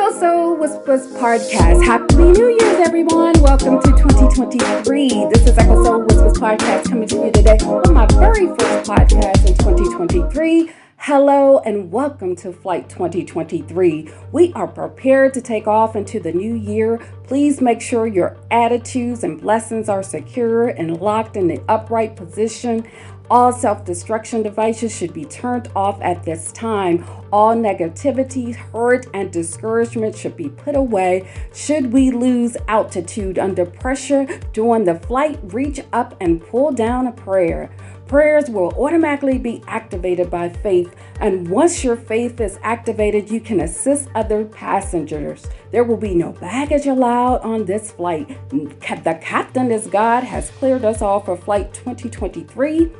Echo Soul Whispers Podcast. Happy New Year's, everyone. Welcome to 2023. This is Echo Soul Whispers Podcast coming to you today on my very first podcast in 2023. Hello and welcome to Flight 2023. We are prepared to take off into the new year. Please make sure your attitudes and blessings are secure and locked in the upright position. All self destruction devices should be turned off at this time. All negativity, hurt, and discouragement should be put away. Should we lose altitude under pressure during the flight, reach up and pull down a prayer. Prayers will automatically be activated by faith, and once your faith is activated, you can assist other passengers. There will be no baggage allowed on this flight. The captain, as God, has cleared us all for flight 2023.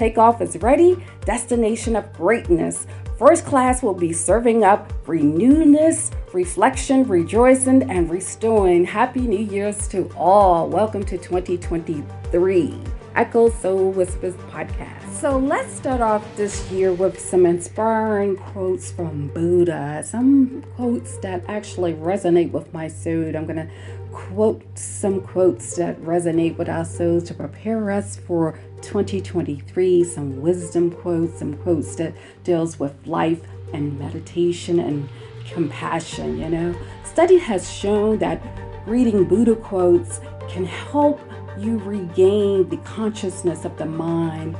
Takeoff is ready, destination of greatness. First class will be serving up renewedness, reflection, rejoicing, and restoring. Happy New Year's to all. Welcome to 2023. Echo Soul Whispers podcast. So let's start off this year with some inspiring quotes from Buddha. Some quotes that actually resonate with my soul. I'm going to quote some quotes that resonate with our souls to prepare us for 2023 some wisdom quotes some quotes that deals with life and meditation and compassion you know study has shown that reading buddha quotes can help you regain the consciousness of the mind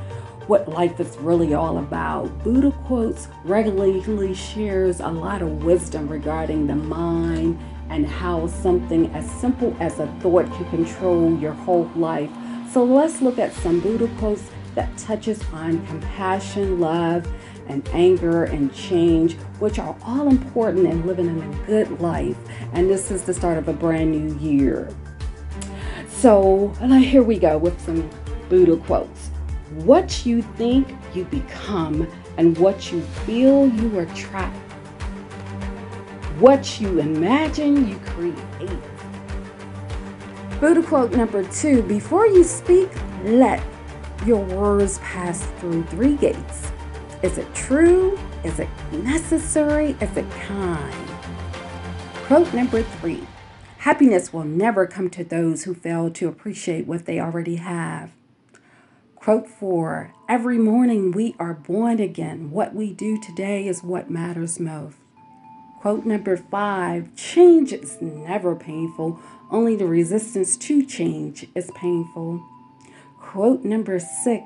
what life is really all about. Buddha quotes regularly shares a lot of wisdom regarding the mind and how something as simple as a thought can control your whole life. So let's look at some Buddha quotes that touches on compassion, love, and anger and change, which are all important in living in a good life. And this is the start of a brand new year. So here we go with some Buddha quotes. What you think, you become, and what you feel, you are attract. What you imagine, you create. Buddha quote number two Before you speak, let your words pass through three gates. Is it true? Is it necessary? Is it kind? Quote number three Happiness will never come to those who fail to appreciate what they already have. Quote four Every morning we are born again. What we do today is what matters most. Quote number five Change is never painful, only the resistance to change is painful. Quote number six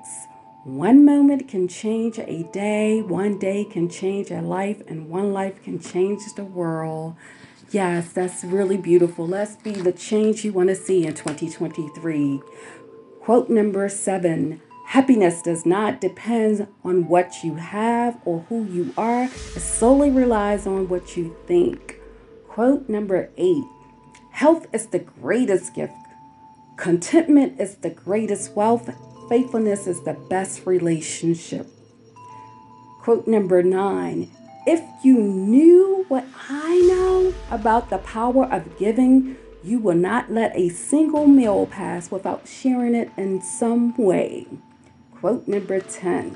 One moment can change a day, one day can change a life, and one life can change the world. Yes, that's really beautiful. Let's be the change you want to see in 2023. Quote number seven Happiness does not depend on what you have or who you are, it solely relies on what you think. Quote number eight Health is the greatest gift. Contentment is the greatest wealth. Faithfulness is the best relationship. Quote number nine If you knew what I know about the power of giving, you will not let a single meal pass without sharing it in some way. Quote number 10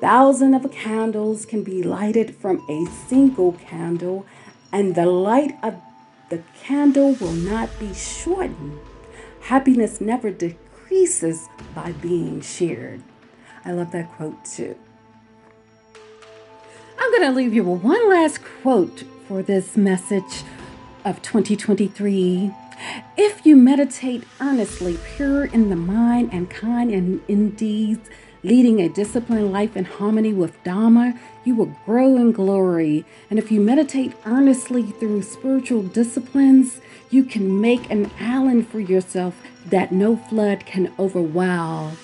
Thousands of candles can be lighted from a single candle, and the light of the candle will not be shortened. Happiness never decreases by being shared. I love that quote too. I'm going to leave you with one last quote for this message of 2023. If you meditate earnestly, pure in the mind and kind in, in deeds, leading a disciplined life in harmony with Dharma, you will grow in glory. And if you meditate earnestly through spiritual disciplines, you can make an island for yourself that no flood can overwhelm.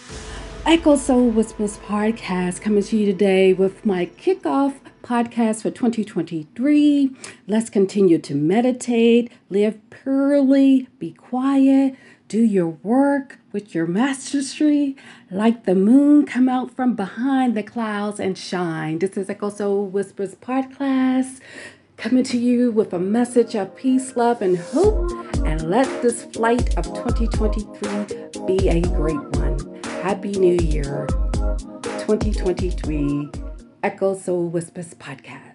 Echo Soul Whispers podcast coming to you today with my kickoff podcast for 2023. Let's continue to meditate, live purely, be quiet, do your work with your mastery. Like the moon, come out from behind the clouds and shine. This is Echo Soul Whispers podcast coming to you with a message of peace, love, and hope. And let this flight of 2023 be a great one. Happy New Year 2023. Echo Soul Whispers podcast.